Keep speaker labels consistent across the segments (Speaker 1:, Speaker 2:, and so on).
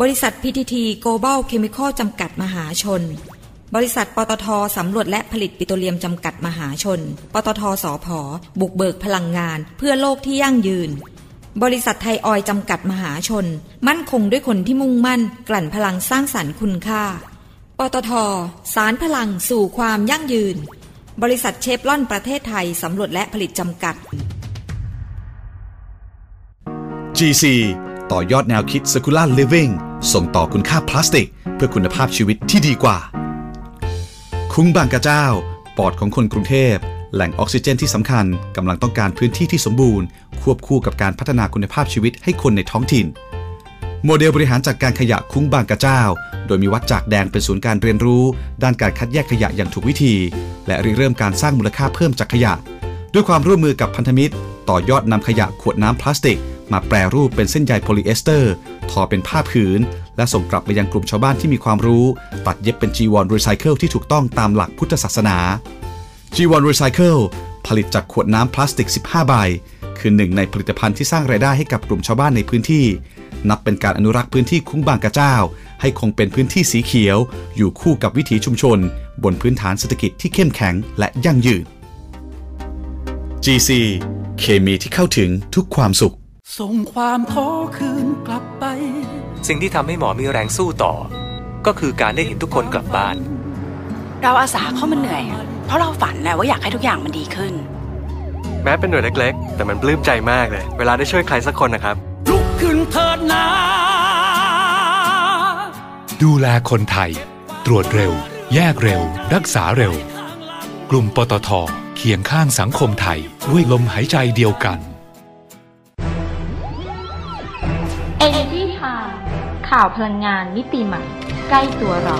Speaker 1: บริษัท PTT Global Chemical จำกัดมหาชน บริษัทปตทสำรวจและผลิตปิโตรเลียมจำกัดมหาชน ปตทสอพอบุกเบิกพลังงาน เพื่อโลกที่ยั่งยืน บริษัทไทยออยจำกัดมหาชน มั่นคงด้วยคนที่มุ่งมั่น กลั่นพลังสร้างสรรค์คุณค่า ปตทสารพลังสู่ความยั่งยืน บริษัทเชฟลอนประเทศไทยสำรวจและผลิตจำกัด
Speaker 2: GC ต่อยอดแนวคิด Circular Living ส่งต่อคุณค่าพลาสติก เพื่อคุณภาพชีวิตที่ดีกว่า คุ้งบางกระเจ้า ปอดของคนกรุงเทพ แหล่งออกซิเจนที่สำคัญกำลังต้องการพื้นที่ที่สมบูรณ์ ควบคู่กับการพัฒนาคุณภาพชีวิตให้คนในท้องถิ่น โมเดลบริหารจัดการขยะคุ้งบางกระเจ้า โดยมีวัดจากแดงเป็นศูนย์การเรียนรู้ ด้านการคัดแยกขยะอย่างถูกวิธี และริเริ่มการสร้างมูลค่าเพิ่มจากขยะ ด้วยความร่วมมือกับพันธมิตร ต่อยอดนำขยะขวดน้ำพลาสติก มาแปรรูปเป็นเส้นใยโพลีเอสเตอร์ ทอเป็นผ้าผืน และส่งกลับไปยังกลุ่มชาวบ้านที่มีความรู้ ตัดเย็บเป็นจีวรรีไซเคิลที่ถูกต้องตามหลักพุทธศาสนา จีวรรีไซเคิล ผลิตจากขวดน้ำพลาสติก 15 ใบ คือหนึ่งในผลิตภัณฑ์ที่สร้างรายได้ให้กับกลุ่มชาวบ้านในพื้นที่ นับเป็นการอนุรักษ์พื้นที่คุ้งบางกระเจ้า ให้คงเป็นพื้นที่สีเขียว อยู่คู่กับวิถีชุมชน บนพื้นฐานเศรษฐกิจที่เข้มแข็งและยั่งยืน GC เคมีที่เข้าถึงทุกความสุข
Speaker 3: ส่งความท้อคืนกลับไป
Speaker 4: สิ่งที่ทำให้หมอมีแรงสู้ต่อ ก็คือการได้เห็นทุกคนกลับบ้าน
Speaker 5: เราอาสาเข้ามาเหนื่อย เพราะเราฝันนะว่าอยากให้ทุกอย่างมันดีขึ้น
Speaker 6: แม้เป็นหน่วยเล็ก ๆ แต่มันปลื้มใจมากเลย เวลาได้ช่วยใครสักคนนะครับ
Speaker 3: ลุกขึ้นเถิดนะ
Speaker 7: ดูแลคนไทย ตรวจเร็ว แยกเร็ว รักษาเร็ว กลุ่มปตทเคียงข้างสังคมไทยด้วยลมหายใจเดียวกัน
Speaker 8: Energy Time ข่าวพลังงานมิติใหม่ ใกล้ตัวเรา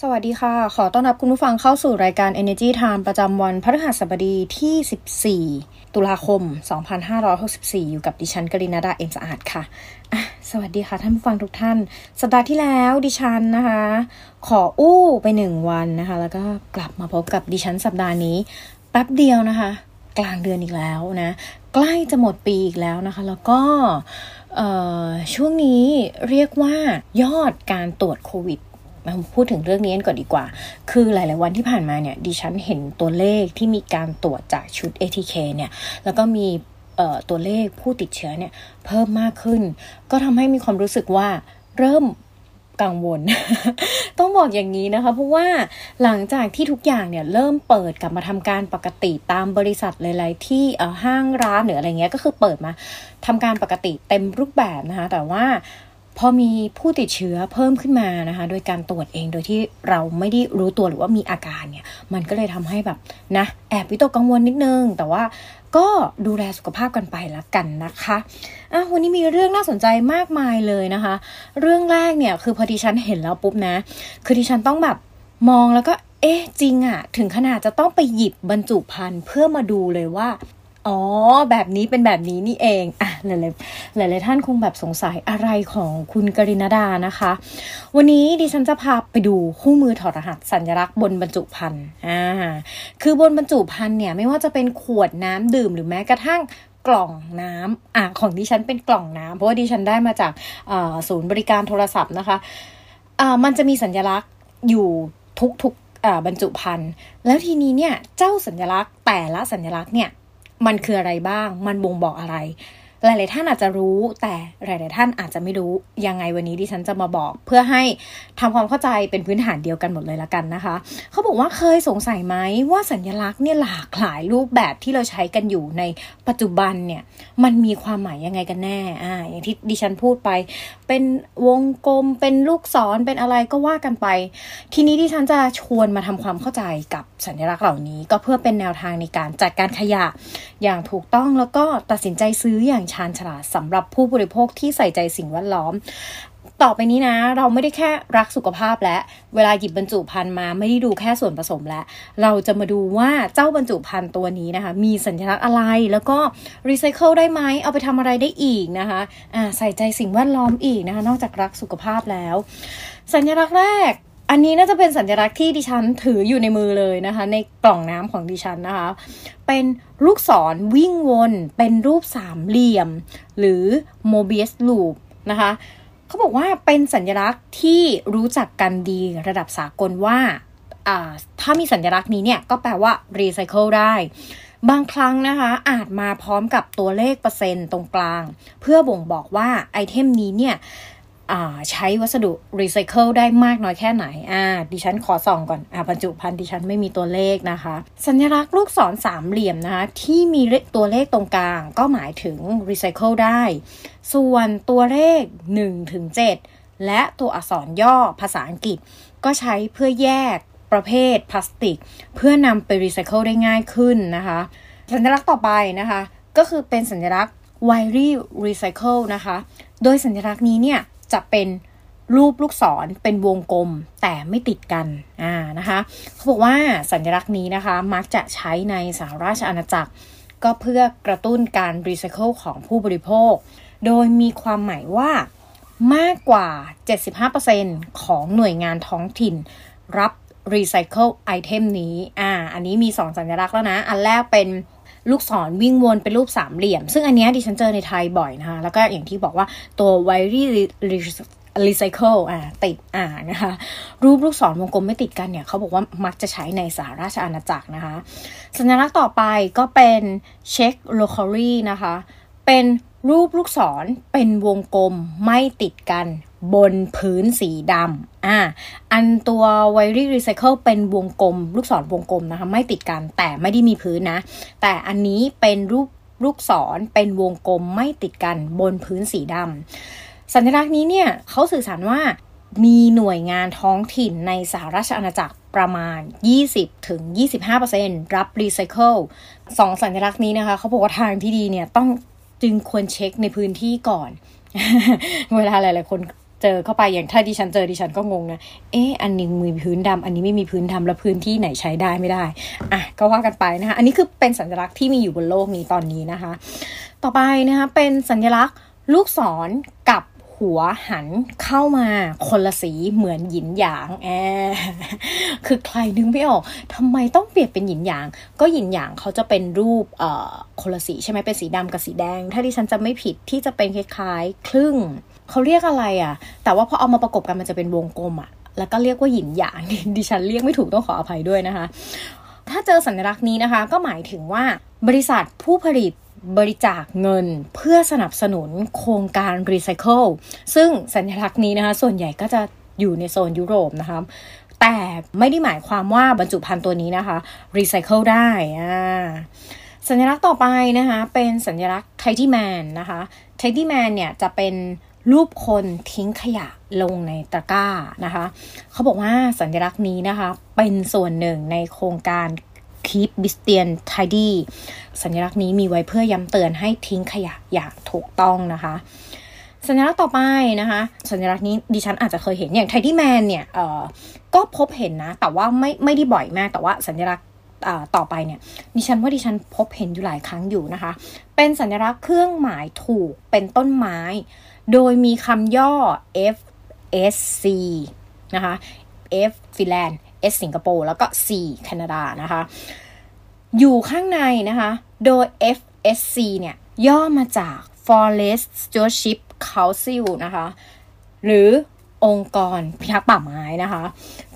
Speaker 9: สวัสดีค่ะ ขอต้อนรับคุณผู้ฟังเข้าสู่รายการ Energy Time ประจำวันพฤหัสบดีที่ 14 ตุลาคม 2564 อยู่กับดิฉันกรินาดาเอ็มสะอาดค่ะะสวัสดีค่ะท่านผู้ฟังทุกท่าน สัปดาห์ที่แล้วดิฉันนะคะ ขออู้ไปหนึ่งวันนะคะ แล้วก็กลับมาพบกับดิฉันสัปดาห์นี้แป๊บเดียวนะคะ กลางเดือนอีกแล้วนะ ใกล้จะหมดปีอีกแล้วนะคะ แล้วก็ช่วงนี้เรียกว่ายอดการตรวจโควิดมาพูดถึงเรื่องนี้กันก่อนดีกว่า คือหลาย ๆ วันที่ผ่านมาเนี่ย ดิฉันเห็นตัวเลขที่มีการตรวจจากชุด ATK เนี่ย แล้วก็มีตัวเลขผู้ติดเชื้อเนี่ยเพิ่มมากขึ้น ก็ทำให้มีความรู้สึกว่าเริ่ม กังวล ต้องบอกอย่างนี้นะคะ เพราะว่าหลังจากที่ทุกอย่างเนี่ยเริ่มเปิดกลับมาทำการปกติตามบริษัทหลายๆที่ห้างร้านหรืออะไรเงี้ยก็คือเปิดมาทำการปกติเต็มรูปแบบนะคะ แต่ว่าพอมีผู้ติดเชื้อเพิ่มขึ้นมานะคะ โดยการตรวจเองโดยที่เราไม่ได้รู้ตัวหรือว่ามีอาการเนี่ย มันก็เลยทำให้แบบนะ แอบวิตกกังวลนิดนึง แต่ว่า ก็ดูแลสุขภาพกันไปละกันนะคะอะวันนี้มีเรื่องน่าสนใจมากมายเลยนะคะ เรื่องแรกเนี่ยคือพอดิฉันเห็นแล้วปุ๊บนะ คือดิฉันต้องแบบมองแล้วก็เอ๊ะจริงอะถึงขนาดจะต้องไปหยิบบรรจุภัณฑ์เพื่อมาดูเลยว่า อ๋อ แบบนี้เป็นแบบนี้นี่เองอะหลายหลายหลายท่านคงแบบสงสัยอะไรของคุณกรินดานะคะ วันนี้ดิฉันจะพาไปดูคู่มือถอดรหัสสัญลักษณ์บนบรรจุภัณฑ์อ่าคือบนบรรจุภัณฑ์เนี่ยไม่ว่าจะเป็นขวดน้ำดื่มหรือแม้กระทั่งกล่องน้ำอะของดิฉันเป็นกล่องน้ำเพราะว่าดิฉันได้มาจากศูนย์บริการโทรศัพท์นะคะอ่ามันจะมีสัญลักษณ์อยู่ทุกๆบรรจุภัณฑ์แล้วทีนี้เนี่ยเจ้าสัญลักษณ์แต่ละสัญลักษณ์เนี่ย มันคืออะไรบ้าง มันบ่งบอกอะไร หลาย ๆ ท่านอาจจะรู้ แต่หลาย ๆ ท่านอาจจะไม่รู้ ยังไงวันนี้ดิฉันจะมาบอก เพื่อให้ทำความเข้าใจเป็นพื้นฐานเดียวกันหมดเลยละกันนะคะ เขาบอกว่าเคยสงสัยไหมว่าสัญลักษณ์เนี่ยหลากหลายรูปแบบที่เราใช้กันอยู่ในปัจจุบันเนี่ย มันมีความหมายยังไงกันแน่ อ่า อย่างที่ดิฉันพูดไป เป็นวงกลม เป็นลูกศร เป็นอะไรก็ว่ากันไป ทีนี้ดิฉันจะชวนมาทำความเข้าใจกับสัญลักษณ์เหล่านี้ ก็เพื่อเป็นแนวทางในการจัดการขยะอย่างถูกต้องแล้วก็ตัดสินใจซื้ออย่างชาญฉลาดสำหรับผู้บริโภคที่ใส่ใจสิ่งแวดล้อม ต่อไปนี้นะ เราไม่ได้แค่รักสุขภาพและ เวลาหยิบบรรจุภัณฑ์มาไม่ได้ดูแค่ส่วนผสมแล้ว เราจะมาดูว่าเจ้าบรรจุภัณฑ์ตัวนี้นะคะ มีสัญลักษณ์อะไรแล้วก็รีไซเคิลได้ไหมเอาไปทำอะไรได้อีกนะคะอ่าใส่ใจสิ่งแวดล้อมอีกนะคะ นอกจากรักสุขภาพแล้ว สัญลักษณ์แรก อันนี้น่าจะเป็นสัญลักษณ์ที่ดิฉันถืออยู่ในมือเลยนะคะ ในกล่องน้ำของดิฉันนะคะ เป็นลูกศรวิ่งวนเป็นรูปสามเหลี่ยม หรือ Mobius loop นะคะเขาบอกว่าเป็นสัญลักษณ์ที่รู้จักกันดีระดับสากลว่าถ้ามีสัญลักษณ์นี้เนี่ยก็แปลว่ารีไซเคิลได้ บางครั้งนะคะอาจมาพร้อมกับตัวเลขเปอร์เซ็นต์ตรงกลาง เพื่อบ่งบอกว่าไอเทมนี้เนี่ย ใช้วัสดุรีไซเคิลได้มากน้อยแค่ไหน อ่า ดิฉันขอส่องก่อน อ่าบรรจุภัณฑ์ดิฉันไม่มีตัวเลขนะคะ สัญลักษณ์ลูกศรสามเหลี่ยมนะคะ ที่มีตัวเลขตรงกลาง ก็หมายถึงรีไซเคิลได้ ส่วนตัวเลข1ถึง7และตัวอักษรย่อภาษาอังกฤษ ก็ใช้เพื่อแยกประเภทพลาสติก เพื่อนำไปรีไซเคิลได้ง่ายขึ้นนะคะ สัญลักษณ์ต่อไปนะคะ ก็คือเป็นสัญลักษณ์ wiry recycle นะคะ โดยสัญลักษณ์นี้เนี่ย จะเป็นรูปลูกศรเป็นวงกลมแต่ไม่ติดกันอ่านะคะเขาบอกว่าสัญลักษณ์นี้นะคะมักจะใช้ในสหราชอาณาจักร ก็เพื่อกระตุ้นการรีไซเคิลของผู้บริโภค โดยมีความหมายว่ามากกว่า 75%ของหน่วยงานท้องถิ่น รับรีไซเคิล item นี้อ่าอันนี้มี 2 สัญลักษณ์แล้วนะ อันแรกเป็น ลูกศรวิ่งวนเป็นรูปสามเหลี่ยม ซึ่งอันนี้ดิฉันเจอในไทยบ่อยนะคะแล้วก็อย่างที่บอกว่าตัว widely recycled อ่าติดอ่านะคะ รูปลูกศรวงกลมไม่ติดกันเนี่ยเขาบอกว่ามักจะใช้ในสหราชอาณาจักรนะคะ สัญลักษณ์ต่อไปก็เป็น check locally นะคะ เป็นรูปลูกศรเป็นวงกลมไม่ติดกัน บนพื้นสีดำอ่าอันตัว widely recycled เป็นวงกลม ลูกศรวงกลมนะคะ ไม่ติดกันแต่ไม่ได้มีพื้นนะ แต่อันนี้เป็นรูปลูกศรเป็นวงกลมไม่ติดกันบนพื้นสีดำสัญลักษณ์นี้เนี่ยเขาสื่อสารว่ามีหน่วยงานท้องถิ่นในสหราชอาณาจักรประมาณ 20ถึง25%รับรีไซเคิลสองสัญลักษณ์นี้นะคะเขาบอกว่าทางที่ดีเนี่ยต้องจึงควรเช็คในพื้นที่ก่อน เวลาหลาย ๆ คน เจอเข้าไปอย่างถ้าดิฉันเจอดิฉันก็งงนะ เอ๊ะอันนี้มีพื้นดำอันนี้ไม่มีพื้นดาแล้วพื้นที่ไหนใช้ได้ไม่ได้ อะก็ว่ากันไปนะคะ อันนี้คือเป็นสัญลักษณ์ที่มีอยู่บนโลกนี้ตอนนี้นะคะ ต่อไปนะคะเป็นสัญลักษณ์ลูกศรกับ หัวหันเข้ามาคนละสีเหมือนหยินหยางแอคือใครนึกไม่ออกทำไมต้องเปลี่ยนเป็นหยินหยาง ก็หยินหยางเขาจะเป็นรูปเอ่อคนละสีใช่ไหมเป็นสีดำกับสีแดง ถ้าดิฉันจะไม่ผิดที่จะเป็นคล้ายๆ ครึ่งเขาเรียกอะไรอะ่ะ แต่ว่าพอเอามาประกบกันมันจะเป็นวงกลมอะ่ะ แล้วก็เรียกว่าหยินหยางดิฉันเรียกไม่ถูกต้องขออภัยด้วยนะคะ ถ้าเจอสัญลักษณ์นี้นะคะ ก็หมายถึงว่าบริษัทผู้ผลิต บริจาคเงินเพื่อสนับสนุนโครงการรีไซเคิลซึ่งสัญลักษณ์นี้นะคะ ส่วนใหญ่ก็จะอยู่ในโซนยุโรปนะคะแต่ไม่ได้หมายความว่าบรรจุภัณฑ์ตัวนี้นะคะรีไซเคิลได้อ่าสัญลักษณ์ต่อไปนะคะเป็นสัญลักษณ์ Tidyman นะคะ Tidyman เนี่ยจะเป็นรูปคนทิ้งขยะลงในตะกร้านะคะ เขาบอกว่าสัญลักษณ์นี้นะคะ เป็นส่วนหนึ่งในโครงการ Keep b i s t i a n Tidy สัญลักษณ์นี้มีไว้เพื่อย้ำเตือนให้ทิ้งขยะอย่างถูกต้องนะคะ สัญลักษณ์ต่อไปนะคะ สัญลักษณ์นี้ดิฉันอาจจะเคยเห็นอย่างไทดี้แมนเนี่ยเอ่อก็พบเห็นนะ แต่ว่าไม่ไม่ได้บ่อยมาก แต่ว่าสัญลักษณ์ต่อไปเนี่ยดิฉันว่าดิฉันพบเห็นอยู่หลายครั้งอยู่นะคะ เป็นสัญลักษณ์เครื่องหมายถูกเป็นต้นไม้ โดยมีคำย่อ FSC นะคะ F ฟินแลนด์ S สิงคโปร์แล้วก็ C แคนาดานะคะ อยู่ข้างในนะคะ โดย FSC เนี่ย ย่อมาจาก Forest Stewardship Council นะคะ หรือองค์กรพิทักษ์ป่าไม้นะคะ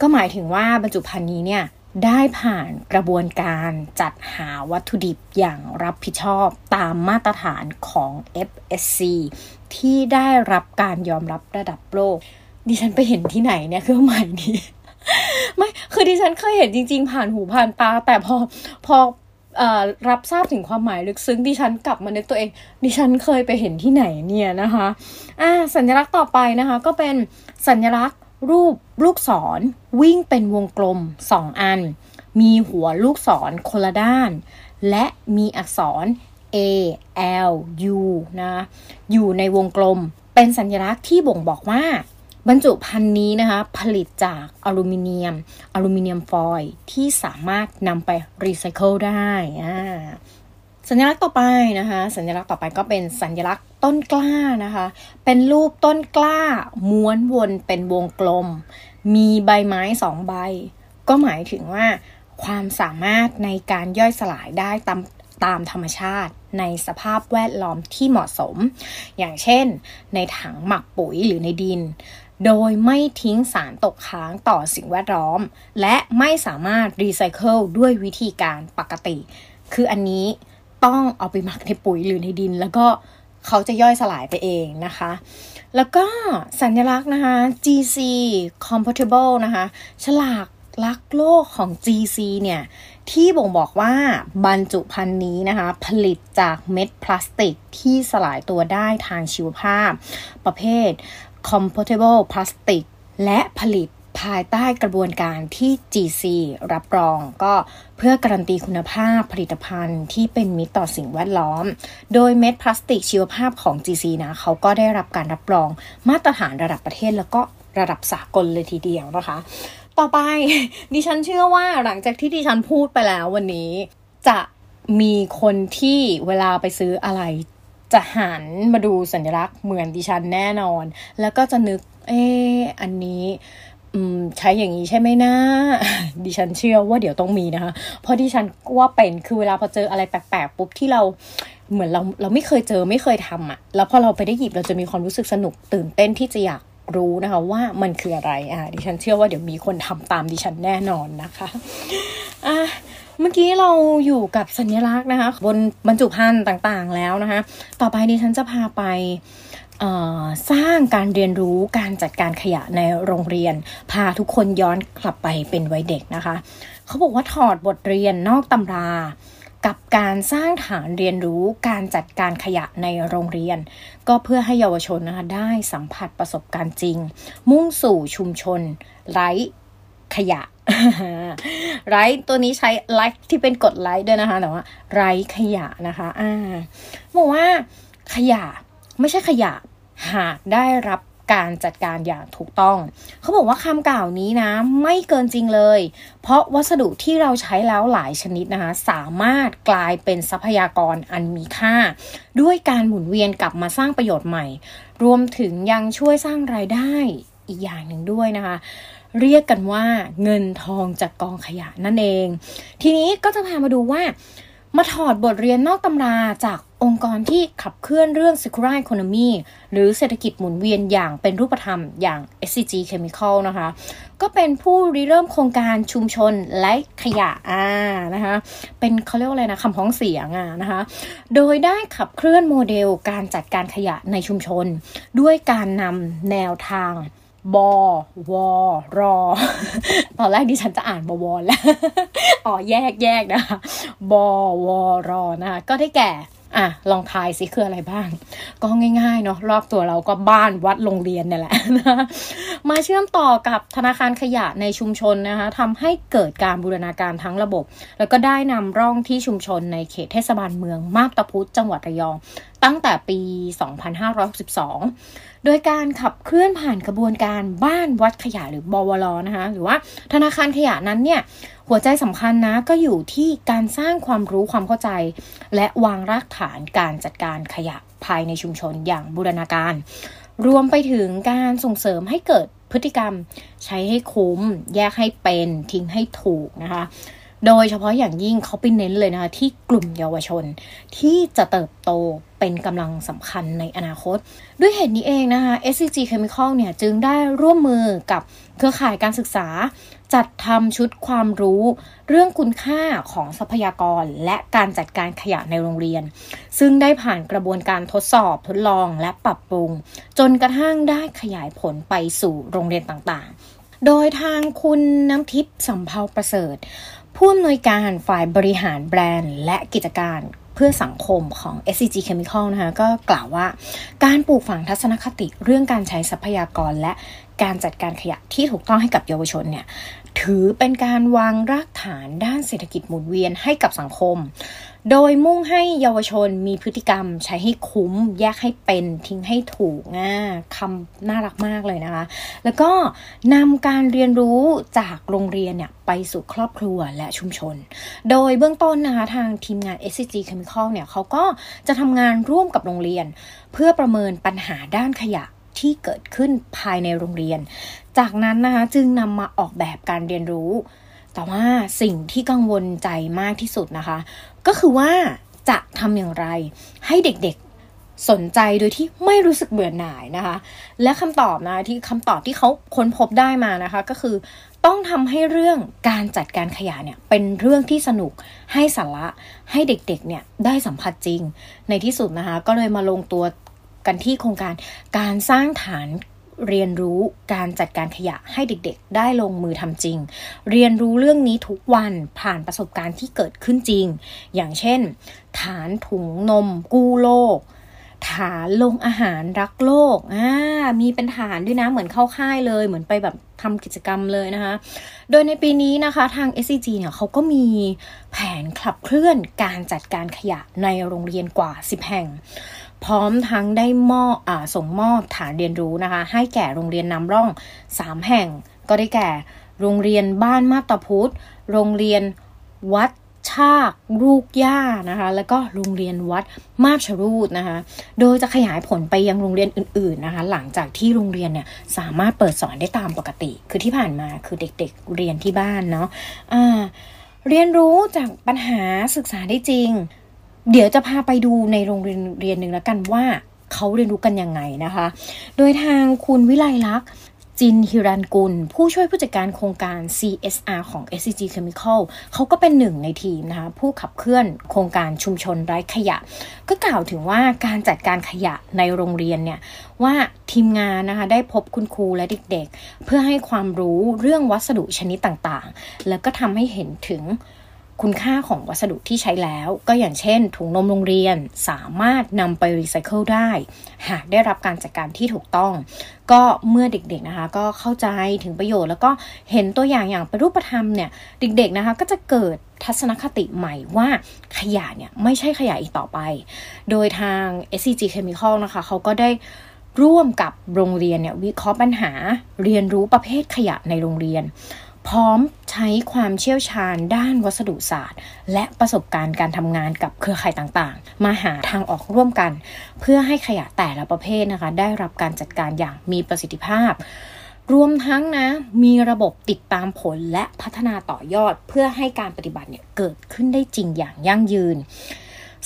Speaker 9: ก็หมายถึงว่าบรรจุภัณฑ์นี้เนี่ยได้ผ่านกระบวนการจัดหาวัตถุดิบอย่างรับผิดชอบตามมาตรฐานของ FSC ที่ได้รับการยอมรับระดับโลก ดิฉันไปเห็นที่ไหนเนี่ยเครื่องหมายนี้ ไม่คือดิฉันเคยเห็นจริง ๆ ผ่านหูผ่านตา แต่พอพออรับทราบถึงความหมายลึกซึ้งดิฉันกลับมาในตัวเอง ดิฉันเคยไปเห็นที่ไหนเนี่ยนะคะอ่าสัญลักษณ์ต่อไปนะคะ ก็เป็นสัญลักษณ์รูปลูกศร วิ่งเป็นวงกลมสองอัน มีหัวลูกศรคนละด้าน และมีอักษร A L U นะ อยู่ในวงกลม เป็นสัญลักษณ์ที่บ่งบอกว่า บรรจุภัณฑ์นี้นะคะ ผลิตจากอลูมิเนียม อลูมิเนียมฟอยล์ที่สามารถนำไปรีไซเคิลได้อ่าสัญลักษณ์ต่อไปนะคะ สัญลักษณ์ต่อไปก็เป็นสัญลักษณ์ต้นกล้านะคะ เป็นรูปต้นกล้า ม้วนวนเป็นวงกลม มีใบไม้สองใบ ก็หมายถึงว่า ความสามารถในการย่อยสลายได้ตามตามธรรมชาติในสภาพแวดล้อมที่เหมาะสม อย่างเช่น ในถังหมักปุ๋ยหรือในดิน โดยไม่ทิ้งสารตกค้างต่อสิ่งแวดล้อม และไม่สามารถรีไซเคิลด้วยวิธีการปกติ คืออันนี้ต้องเอาไปหมักในปุ๋ยหรือในดิน แล้วก็เขาจะย่อยสลายไปเองนะคะ แล้วก็สัญลักษณ์นะคะ GC compatible นะคะ ฉลากลักโลกของ GC เนี่ย ที่บ่งบอกว่าบรรจุภัณฑ์นี้นะคะ ผลิตจากเม็ดพลาสติกที่สลายตัวได้ทางชีวภาพ ประเภท compatible plastic และผลิตภายใต้กระบวนการที่ GC รับรองก็เพื่อการันตีคุณภาพผลิตภัณฑ์ที่เป็นมิตรต่อสิ่งแวดล้อม โดยเม็ดพลาสติกชีวภาพของ GC นะเขาก็ได้รับการรับรองมาตรฐานระดับประเทศแล้วก็ระดับสากลเลยทีเดียวนะคะ ต่อไปดิฉันเชื่อว่าหลังจากที่ดิฉันพูดไปแล้ววันนี้ จะมีคนที่เวลาไปซื้ออะไร จะหันมาดูสัญลักษณ์เหมือนดิฉันแน่นอน แล้วก็จะนึก เอออันนี้ใช้อย่างนี้ใช่ไหมนะ ดิฉันเชื่อว่าเดี๋ยวต้องมีนะคะ เพราะดิฉันว่าเป็นคือเวลาพอเจออะไรแปลกๆปุ๊บที่เราเหมือนเราเราไม่เคยเจอไม่เคยทำอะ่ะ แล้วพอเราไปได้หยิบเราจะมีความรู้สึกสนุกตื่นเต้นที่จะอยากรู้นะคะว่ามันคืออะไรอะดิฉันเชื่อว่าเดี๋ยวมีคนทำตามดิฉันแน่นอนนะคะอะ เมื่อกี้เราอยู่กับสัญลักษณ์นะคะ บนบรรจุภัณฑ์ต่างๆแล้วนะคะ ต่อไปดิฉันจะพาไปสร้างการเรียนรู้การจัดการขยะในโรงเรียน พาทุกคนย้อนกลับไปเป็นวัยเด็กนะคะ เขาบอกว่าถอดบทเรียนนอกตำรา กับการสร้างฐานเรียนรู้การจัดการขยะในโรงเรียน ก็เพื่อให้เยาวชนนะคะได้สัมผัสประสบการณ์จริง มุ่งสู่ชุมชนไร้ ขยะไร้ตัวนี้ใช้ไลค์ที่เป็นกดไลค์ด้วยนะคะ แต่ว่าไร้ขยะนะคะอ่าบอกว่าขยะไม่ใช่ขยะหากได้รับการจัดการอย่างถูกต้อง เขาบอกว่าคำกล่าวนี้นะ ไม่เกินจริงเลย เพราะวัสดุที่เราใช้แล้วหลายชนิดนะคะ สามารถกลายเป็นทรัพยากรอันมีค่า ด้วยการหมุนเวียนกลับมาสร้างประโยชน์ใหม่ รวมถึงยังช่วยสร้างรายได้อีกอย่างหนึ่งด้วยนะคะ เรียกกันว่าเงินทองจากกองขยะนั่นเอง ทีนี้ก็จะพามาดูว่า มาถอดบทเรียนนอกตำราจากองค์กรที่ขับเคลื่อนเรื่อง circular economy หรือเศรษฐกิจหมุนเวียนอย่างเป็นรูปธรรมอย่าง SCG Chemical นะคะ ก็เป็นผู้ริเริ่มโครงการชุมชนและขยะอ่านะคะ เป็นเขาเรียกว่าอะไรนะคำพ้องเสียงอะนะคะ โดยได้ขับเคลื่อนโมเดลการจัดการขยะในชุมชน ด้วยการนำแนวทาง บอวอรอ ตอนแรกดิฉันจะอ่านบวแล้ว อ๋อแยกแยกนะคะ บอวอรอนะคะ ก็ได้แก่ อะ ลองทายสิคืออะไรบ้าง ก็ง่ายๆเนาะ รอบตัวเราก็บ้านวัดโรงเรียนเนี่ยแหละนะมาเชื่อมต่อกับธนาคารขยะในชุมชนนะคะทำให้เกิดการบูรณาการทั้งระบบ แล้วก็ได้นำร่องที่ชุมชนในเขตเทศบาลเมืองมาบตาพุธจังหวัดระยอง ตั้งแต่ปี 2562 โดยการขับเคลื่อนผ่านกระบวนการบ้านวัดขยะหรือบวรนะคะ หรือว่าธนาคารขยะนั้นเนี่ย หัวใจสำคัญนะก็อยู่ที่การสร้างความรู้ความเข้าใจ และวางรากฐานการจัดการขยะภายในชุมชนอย่างบูรณาการ รวมไปถึงการส่งเสริมให้เกิดพฤติกรรม ใช้ให้คุ้ม แยกให้เป็น ทิ้งให้ถูกนะคะ โดยเฉพาะอย่างยิ่งเขาไปเน้นเลยนะคะที่กลุ่มเยาวชน ที่จะเติบโตเป็นกำลังสำคัญในอนาคต ด้วยเหตุนี้เองนะคะ SCG Chemical เนี่ยจึงได้ร่วมมือกับเครือข่ายการศึกษา จัดทำชุดความรู้ เรื่องคุณค่าของทรัพยากรและการจัดการขยะในโรงเรียน ซึ่งได้ผ่านกระบวนการทดสอบทดลองและปรับปรุง จนกระทั่งได้ขยายผลไปสู่โรงเรียนต่างๆ โดยทางคุณน้ำทิพย์สัมภาประเสริฐ ผู้อำนวยการฝ่ายบริหารแบรนด์และกิจการเพื่อสังคมของ SCG Chemical นะคะก็กล่าวว่าการปลูกฝังทัศนคติเรื่องการใช้ทรัพยากรและการจัดการขยะที่ถูกต้องให้กับเยาวชนเนี่ย ถือเป็นการวางรากฐานด้านเศรษฐกิจหมุนเวียนให้กับสังคม โดยมุ่งให้เยาวชนมีพฤติกรรมใช้ให้คุ้ม แยกให้เป็นทิ้งให้ถูกง่าคำน่ารักมากเลยนะคะ แล้วก็นำการเรียนรู้จากโรงเรียนเนี่ยไปสู่ครอบครัวและชุมชน โดยเบื้องต้นนะคะทางทีมงาน SCG Chemical เนี่ยเขาก็จะทำงานร่วมกับโรงเรียน เพื่อประเมินปัญหาด้านขยะ ที่เกิดขึ้นภายในโรงเรียน จากนั้นนะคะจึงนำมาออกแบบการเรียนรู้ แต่ว่าสิ่งที่กังวลใจมากที่สุดนะคะ ก็คือว่าจะทำอย่างไรให้เด็กๆสนใจโดยที่ไม่รู้สึกเบื่อหน่ายนะคะ และคำตอบนะที่คำตอบที่เขาค้นพบได้มานะคะ ก็คือต้องทำให้เรื่องการจัดการขยะเนี่ยเป็นเรื่องที่สนุกให้สาระให้เด็กๆเนี่ยได้สัมผัสจริง ในที่สุดนะคะ ก็เลยมาลงตัว กันที่โครงการการสร้างฐานเรียนรู้การจัดการขยะให้เด็กๆ ได้ลงมือทำจริง เรียนรู้เรื่องนี้ทุกวันผ่านประสบการณ์ที่เกิดขึ้นจริง อย่างเช่น ฐานถุงนมกู้โลก ฐานลงอาหารรักโลกอ่ามีเป็นฐานด้วยนะเหมือนเข้าค่ายเลย เหมือนไปแบบทำกิจกรรมเลยนะคะ โดยในปีนี้นะคะทาง SCG เนี่ยเขาก็มีแผนขับเคลื่อนการจัดการขยะในโรงเรียนกว่า 10 แห่ง พร้อมทั้งได้มอบอส่งมอบฐานเรียนรู้นะคะ ให้แก่โรงเรียนนำร่อง 3 แห่ง ก็ได้แก่ โรงเรียนบ้านมาตาพุทธโรงเรียนวัดชากลูกย่านะคะ แล้วก็โรงเรียนวัดมาชรูดนะคะ โดยจะขยายผลไปยังโรงเรียนอื่น ๆนะคะ หลังจากที่โรงเรียนเนี่ยสามารถเปิดสอนได้ตามปกติ คือที่ผ่านมาคือเด็กๆเรียนที่บ้านเนาะะเรียนรู้จากปัญหาศึกษาได้จริง เดี๋ยวจะพาไปดูในโรงเรียนเรียนหนึ่งแล้วกันว่าเขาเรียนรู้กันยังไงนะคะ โดยทางคุณวิไลลักษณ์จินฮิรันกุล ผู้ช่วยผู้จัดการโครงการ CSR ของ SCG Chemical เขาก็เป็นหนึ่งในทีมนะคะผู้ขับเคลื่อนโครงการชุมชนไร้ขยะ ก็กล่าวถึงว่าการจัดการขยะในโรงเรียนเนี่ยว่าทีมงานนะคะได้พบคุณครูและเด็กๆ เพื่อให้ความรู้เรื่องวัสดุชนิดต่างๆ แล้วก็ทำให้เห็นถึง คุณค่าของวัสดุที่ใช้แล้ว ก็อย่างเช่น ถุงนมโรงเรียนสามารถนำไปรีไซเคิลได้ หากได้รับการจัดการที่ถูกต้อง ก็เมื่อเด็กๆนะคะ ก็เข้าใจถึงประโยชน์ แล้วก็เห็นตัวอย่างอย่างเป็นรูปธรรมเนี่ย เด็กๆนะคะก็จะเกิดทัศนคติใหม่ว่าขยะเนี่ยไม่ใช่ขยะอีกต่อไป โดยทาง SCG Chemical นะคะ เขาก็ได้ร่วมกับโรงเรียนเนี่ยวิเคราะห์ปัญหาเรียนรู้ประเภทขยะในโรงเรียน พร้อมใช้ความเชี่ยวชาญด้านวัสดุศาสตร์ และประสบการณ์การทำงานกับเครือข่ายต่างๆ มาหาทางออกร่วมกัน เพื่อให้ขยะแต่ละประเภทนะคะ ได้รับการจัดการอย่างมีประสิทธิภาพ รวมทั้งนะมีระบบติดตามผลและพัฒนาต่อยอด เพื่อให้การปฏิบัติเนี่ยเกิดขึ้นได้จริงอย่างยั่งยืน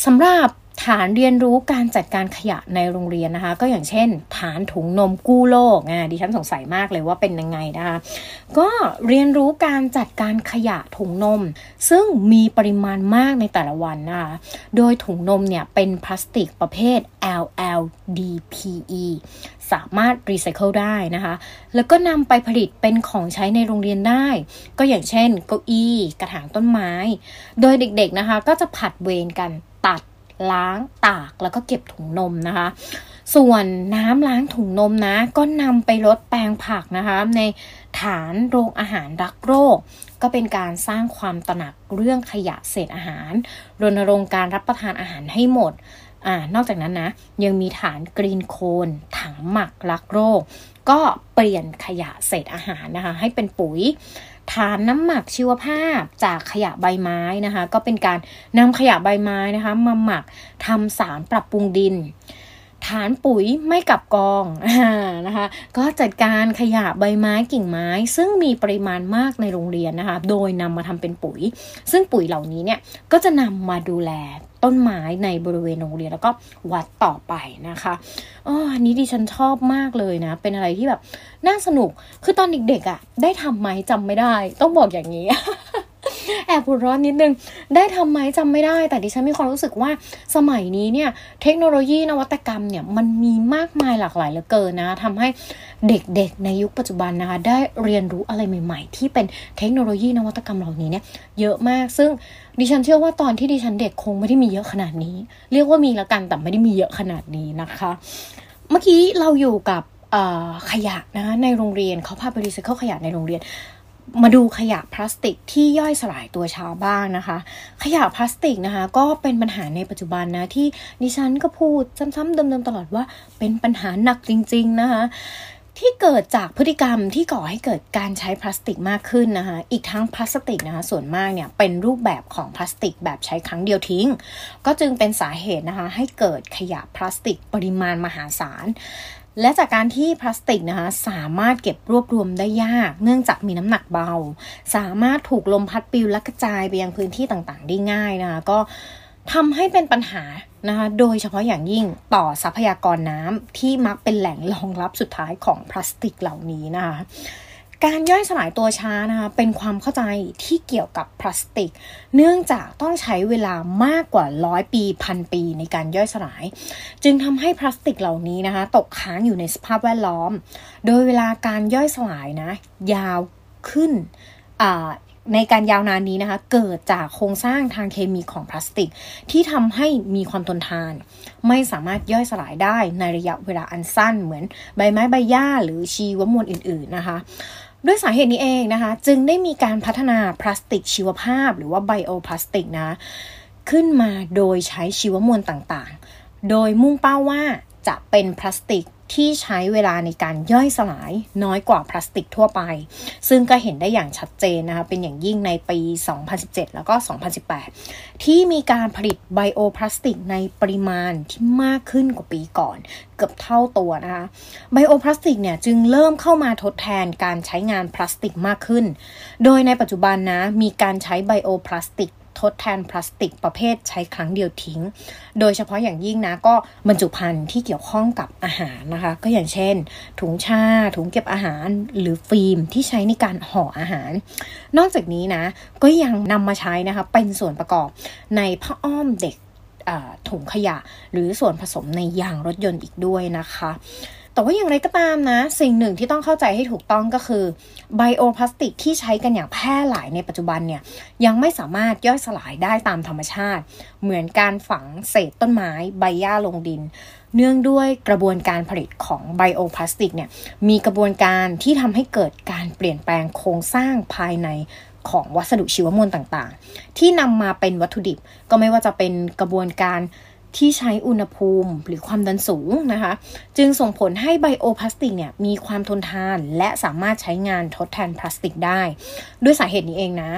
Speaker 9: สำหรับ ฐานเรียนรู้การจัดการขยะในโรงเรียนนะคะ ก็อย่างเช่น ฐานถุงนมกู้โลกอะดิฉันสงสัยมากเลยว่าเป็นยังไงนะคะ ก็เรียนรู้การจัดการขยะถุงนม ซึ่งมีปริมาณมากในแต่ละวันนะคะโดยถุงนมเนี่ยเป็นพลาสติกประเภท LLDPE สามารถรีไซเคิลได้นะคะ แล้วก็นำไปผลิตเป็นของใช้ในโรงเรียนได้ ก็อย่างเช่นเก้าอี้ กระถางต้นไม้ โดยเด็กๆนะคะ ก็จะผัดเวรกันตัด ล้างตากแล้วก็เก็บถุงนมนะคะ ส่วนน้ำล้างถุงนมนะ ก็นำไปลดแปลงผักนะคะ ในฐานโรงอาหารรักโรค ก็เป็นการสร้างความตระหนักเรื่องขยะเศษอาหาร รณรงค์การรับประทานอาหารให้หมดอ่านอกจากนั้นนะ ยังมีฐานกรีนโคนถังหมักรักโรค ก็เปลี่ยนขยะเศษอาหารนะคะ ให้เป็นปุ๋ย ฐานน้ำหมักชีวภาพจากขยะใบไม้นะคะ ก็เป็นการนำขยะใบไม้นะคะมาหมักทำสารปรับปรุงดิน ฐานปุ๋ยไม่กับกองนะคะ ก็จัดการขยะใบไม้กิ่งไม้ ซึ่งมีปริมาณมากในโรงเรียนนะคะ โดยนำมาทำเป็นปุ๋ย ซึ่งปุ๋ยเหล่านี้เนี่ยก็จะนำมาดูแลต้นไม้ในบริเวณโรงเรียนแล้วก็วัดต่อไปนะคะอ๋ออันนี้ดิฉันชอบมากเลยนะ เป็นอะไรที่แบบน่าสนุก คือตอนเด็กๆอะ่ะ ได้ทำไหมจำไม่ได้ ต้องบอกอย่างนี้ แอบหัวร้อนนิดนึง ได้ทำไหมจำไม่ได้ แต่ดิฉันมีความรู้สึกว่าสมัยนี้เนี่ย เทคโนโลยีนวัตกรรมเนี่ย มันมีมากมายหลากหลายเหลือเกินนะทำให้เด็กๆ ในยุคปัจจุบันนะคะ ได้เรียนรู้อะไรใหม่ ๆ ที่เป็นเทคโนโลยีนวัตกรรมเหล่านี้เนี่ย เยอะมาก ซึ่งดิฉันเชื่อว่าตอนที่ดิฉันเด็กคงไม่ได้มีเยอะขนาดนี้ เรียกว่ามีละกันแต่ไม่ได้มีเยอะขนาดนี้นะคะ เมื่อกี้เราอยู่กับ ขยะนะในโรงเรียนเขาพาไปรีไซเคิลขยะในโรงเรียน มาดูขยะพลาสติกที่ย่อยสลายตัวช้าบ้างนะคะ ขยะพลาสติกนะคะ ก็เป็นปัญหาในปัจจุบันนะ ที่ดิฉันก็พูดซ้ำๆเดิมๆตลอดว่าเป็นปัญหาหนักจริง ๆ นะคะที่เกิดจากพฤติกรรมที่ก่อให้เกิดการใช้พลาสติกมากขึ้นนะคะ อีกทั้งพลาสติกนะคะ ส่วนมากเนี่ยเป็นรูปแบบของพลาสติกแบบใช้ครั้งเดียวทิ้ง ก็จึงเป็นสาเหตุนะคะ ให้เกิดขยะพลาสติกปริมาณมหาศาล และจากการที่พลาสติกนะคะสามารถเก็บรวบรวมได้ยาก เนื่องจากมีน้ำหนักเบา สามารถถูกลมพัดปลิวและกระจายไปยังพื้นที่ต่างๆ ได้ง่ายนะคะก็ทำให้เป็นปัญหานะคะโดยเฉพาะอย่างยิ่งต่อทรัพยากรน้ำที่มักเป็นแหล่งรองรับสุดท้ายของพลาสติกเหล่านี้นะคะ การย่อยสลายตัวช้านะคะเป็นความเข้าใจที่เกี่ยวกับพลาสติก เนื่องจากต้องใช้เวลามากกว่าร้อยปีพันปีในการย่อยสลาย จึงทำให้พลาสติกเหล่านี้นะคะตกค้างอยู่ในสภาพแวดล้อม โดยเวลาการย่อยสลายนะยาวขึ้นในการยาวนานนี้นะคะ เกิดจากโครงสร้างทางเคมีของพลาสติก ที่ทำให้มีความทนทาน ไม่สามารถย่อยสลายได้ในระยะเวลาอันสั้นเหมือนใบไม้ใบหญ้าหรือชีวมวลอื่น ๆนะคะ ด้วยสาเหตุนี้เองนะคะ จึงได้มีการพัฒนาพลาสติกชีวภาพ หรือว่าไบโอพลาสติกนะ ขึ้นมาโดยใช้ชีวมวลต่างๆ โดยมุ่งเป้าว่า จะเป็นพลาสติกที่ใช้เวลาในการย่อยสลายน้อยกว่าพลาสติกทั่วไป ซึ่งก็เห็นได้อย่างชัดเจนนะคะ เป็นอย่างยิ่งในปี 2017 แล้วก็ 2018 ที่มีการผลิตไบโอพลาสติกในปริมาณที่มากขึ้นกว่าปีก่อน เกือบเท่าตัวนะคะ ไบโอพลาสติกเนี่ยจึงเริ่มเข้ามาทดแทนการใช้งานพลาสติกมากขึ้น โดยในปัจจุบันนะ มีการใช้ไบโอพลาสติก ทดแทนพลาสติกประเภทใช้ครั้งเดียวทิ้ง โดยเฉพาะอย่างยิ่งนะก็บรรจุภัณฑ์ที่เกี่ยวข้องกับอาหารนะคะ ก็อย่างเช่น ถุงชา ถุงเก็บอาหาร หรือฟิล์มที่ใช้ในการห่ออาหาร นอกจากนี้นะก็ยังนำมาใช้นะคะเป็นส่วนประกอบในผ้าอ้อมเด็กถุงขยะ หรือส่วนผสมในยางรถยนต์อีกด้วยนะคะ แต่ว่าอย่างไรก็ตามนะ สิ่งหนึ่งที่ต้องเข้าใจให้ถูกต้องก็คือไบโอพลาสติกที่ใช้กันอย่างแพร่หลายในปัจจุบันเนี่ยยังไม่สามารถย่อยสลายได้ตามธรรมชาติ เหมือนการฝังเศษต้นไม้ใบหญ้าลงดิน เนื่องด้วยกระบวนการผลิตของไบโอพลาสติกเนี่ยมีกระบวนการที่ทำให้เกิดการเปลี่ยนแปลงโครงสร้างภายในของวัสดุชีวมวลต่างๆ ที่นำมาเป็นวัตถุดิบก็ไม่ว่าจะเป็นกระบวนการ ที่ใช้อุณหภูมิหรือความดันสูงนะคะ จึงส่งผลให้ไบโอพลาสติกเนี่ยมีความทนทานและสามารถใช้งานทดแทนพลาสติกได้ ด้วยสาเหตุนี้เองนะ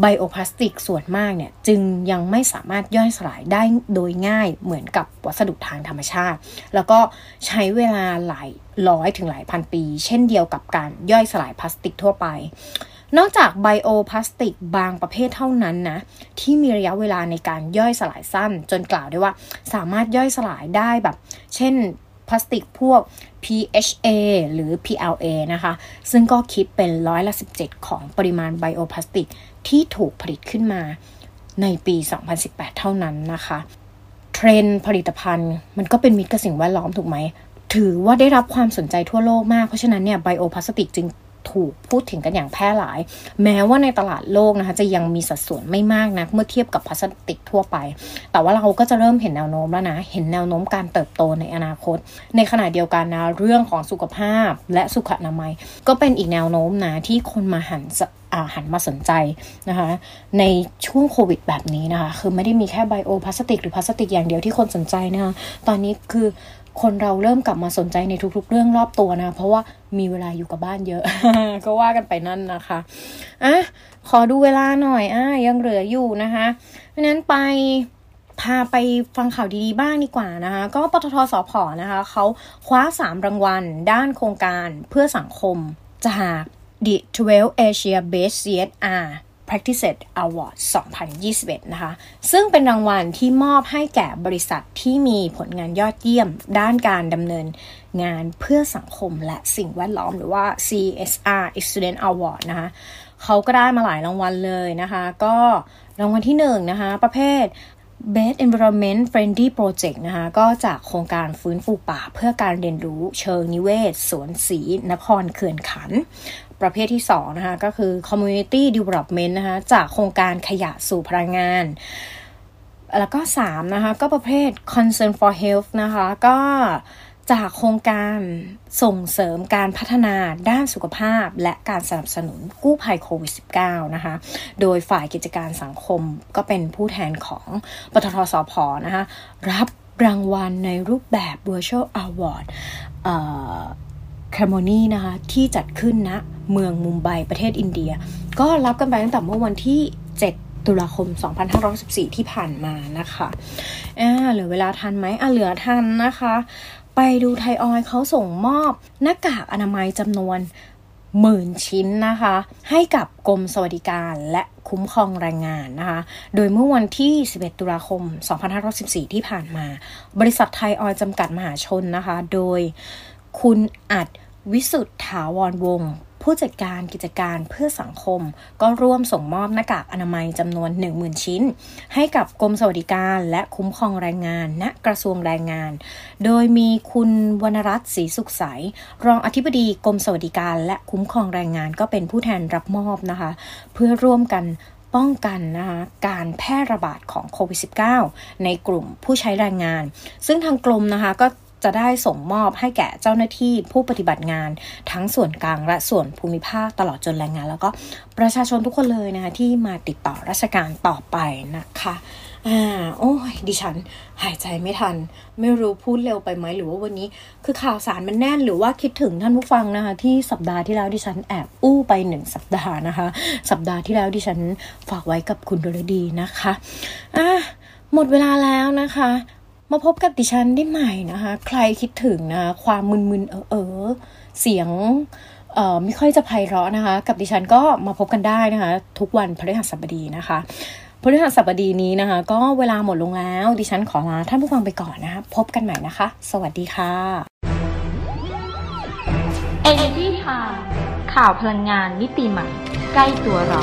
Speaker 9: ไบโอพลาสติกส่วนมากเนี่ยจึงยังไม่สามารถย่อยสลายได้โดยง่ายเหมือนกับวัสดุทางธรรมชาติ แล้วก็ใช้เวลาหลายร้อยถึงหลายพันปี เช่นเดียวกับการย่อยสลายพลาสติกทั่วไป นอกจากไบโอพลาสติกบางประเภทเท่านั้นนะ ที่มีระยะเวลาในการย่อยสลายสั้น จนกล่าวได้ว่าสามารถย่อยสลายได้แบบ เช่นพลาสติกพวก PHA หรือ PLA นะคะ ซึ่งก็คิดเป็นร้อยละ 17 ของปริมาณไบโอพลาสติกที่ถูกผลิตขึ้นมาในปี 2018 เท่านั้นนะคะ เทรนผลิตภัณฑ์มันก็เป็นมิตรกับสิ่งแวดล้อมถูกไหม ถือว่าได้รับความสนใจทั่วโลกมาก เพราะฉะนั้นเนี่ยไบโอพลาสติกจึง ถูกพูดถึงกันอย่างแพร่หลาย แม้ว่าในตลาดโลกนะคะจะยังมีสัดส่วนไม่มากนะักเมื่อเทียบกับพลาสติกทั่วไป แต่ว่าเราก็จะเริ่มเห็นแนวโน้มแล้วนะ เห็นแนวโน้มการเติบโตในอนาคต ในขณะเดียวกันนะเรื่องของสุขภาพและสุขอนามัย ก็เป็นอีกแนวโน้มนะที่คนมาหันหันมาสนใจนะคะในช่วงโควิดแบบนี้นะคะคือไม่ได้มีแค่ไบโอพลาสติกหรือพลาสติกอย่างเดียวที่คนสนใจนะคะตอนนี้คือ คนเราเริ่มกลับมาสนใจในทุกๆ เรื่องรอบตัวนะ เพราะว่ามีเวลาอยู่กับบ้านเยอะ ก็ว่ากันไปนั่นนะคะอะขอดูเวลาหน่อยอะยังเหลืออยู่นะคะเพราะนั้นไปพาไปฟังข่าวดีๆบ้างดีกว่านะคะ ก็ปตทสพนะคะเขาคว้า 3 รางวัล ด้านโครงการเพื่อสังคมจาก The 12 Asia Best CSR Practice Award 2021 นะคะ ซึ่งเป็นรางวัลที่มอบให้แก่บริษัทที่มีผลงานยอดเยี่ยม ด้านการดำเนินงานเพื่อสังคมและสิ่งแวดล้อมหรือว่า CSR Excellent Award นะคะ เขาก็ได้มาหลายรางวัลเลยนะคะ ก็รางวัลที่1นนะคะ ประเภท Best Environment Friendly Project นะคะ ก็จากโครงการฟื้นฟูป่าเพื่อการเรียนรู้เชิงนิเวศ สวนสี นครเขื่อนขัน ประเภทที่2นะคะก็คือ community development นะคะจากโครงการขยะสู่พลังงาน แล้วก็3นะคะก็ประเภท concern for health นะคะก็จากโครงการส่งเสริมการพัฒนาด้านสุขภาพ และการสนับสนุนกู้ภัยโควิด -19 นะคะ โดยฝ่ายกิจการสังคมก็เป็นผู้แทนของปตทสพนะคะ รับรางวัลในรูปแบบ Virtual Award ครมนีนะคะที่จัดขึ้นณนะเมืองมุมไบประเทศอินเดีย ก็รับกันไปตั้งแต่เมื่อวันที่ 7 ตุลาคม 2514 ที่ผ่านมานะคะอ่าเหลือเวลาทันไหมอะเหลือทันนะคะ ไปดูไทยออยเขาส่งมอบหน้ากากอนามัยจำนวนหมื่นชิ้นนะคะ ให้กับกรมสวัสดิการและคุ้มครองแรงงานนะคะ โดยเมื่อวันที่ 11 ตุลาคม 2514 ที่ผ่านมา บริษัทไทยออยจำกัดมหาชนนะคะ โดยคุณอัด วิสุทธถาวรวงศ์ผู้จัดการกิจการเพื่อสังคม ก็ร่วมส่งมอบหน้ากากอนามัยจำนวน 10,000 ชิ้น ให้กับกรมสวัสดิการและคุ้มครองแรงงาน ณกระทรวงแรงงาน โดยมีคุณวรรณรัตน์ศรีสุขใส รองอธิบดีกรมสวัสดิการและคุ้มครองแรงงานก็เป็นผู้แทนรับมอบนะคะ เพื่อร่วมกันป้องกันนะคะการแพร่ระบาดของโควิด -19 ในกลุ่มผู้ใช้แรงงาน ซึ่งทางกรมนะคะก็ จะได้ส่งมอบให้แก่เจ้าหน้าที่ผู้ปฏิบัติงาน ทั้งส่วนกลางและส่วนภูมิภาคตลอดจนแรงงาน แล้วก็ประชาชนทุกคนเลยนะคะที่มาติดต่อราชการต่อไปนะคะอ่าโอ้ยดิฉัน หายใจไม่ทัน ไม่รู้พูดเร็วไปไหมหรือว่าวันนี้ คือข่าวสารมันแน่นหรือว่าคิดถึงท่านผู้ฟังนะคะ ที่สัปดาห์ที่แล้วดิฉันแอบอู้ไปหนึ่งสัปดาห์นะคะ สัปดาห์ที่แล้วดิฉันฝากไว้กับคุณดลดีนะคะอะหมดเวลาแล้วนะคะ มาพบกับดิฉันได้ใหม่นะคะ ใครคิดถึงนะความมึนๆเออเออเสียงเอ่อไม่ค่อยจะไพเราะนะคะ กับดิฉันก็มาพบกันได้นะคะ ทุกวันพฤหัสบดีนะคะพฤหัสบดีนี้นะคะ ก็เวลาหมดลงแล้ว ดิฉันขอลาท่านผู้ฟังไปก่อนนะคะ พบกันใหม่นะคะ สวัสดีค่ะ
Speaker 8: Energy Time ข่าวพลังงานมิติใหม่ ใกล้ตัวเรา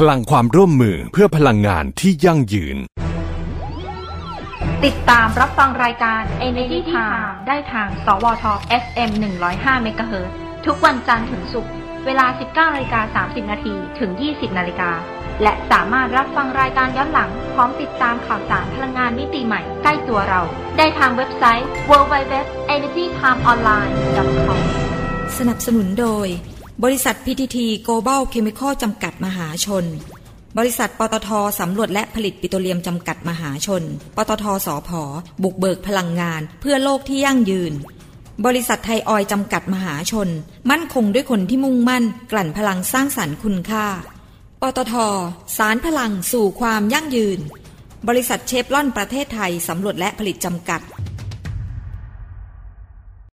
Speaker 10: พลังความร่วมมือเพื่อพลังงานที่ยั่งยืน
Speaker 8: ติดตามรับฟังรายการ Energy Time ได้ทาง สวท FM 105 MHz ทุกวันจันทร์ถึงศุกร์เวลา 19นาฬิกา30นาทีถึง 20นาฬิกาและสามารถรับฟังรายการย้อนหลัง พร้อมติดตามข่าวสารพลังงานมิติใหม่ใกล้ตัวเรา ได้ทางเว็บไซต์ www.energytimeonline.com
Speaker 1: สนับสนุนโดย บริษัท PTT Global Chemical จำกัดมหาชน บริษัทปตทสำรวจและผลิตปิโตรเลียมจำกัดมหาชน ปตทสอพอบุกเบิกพลังงาน เพื่อโลกที่ยั่งยืน บริษัทไทยออยจำกัดมหาชน มั่นคงด้วยคนที่มุ่งมั่น กลั่นพลังสร้างสรรค์คุณค่า ปตทสารพลังสู่ความยั่งยืน บริษัทเชฟลอนประเทศไทยสำรวจและผลิตจำกัด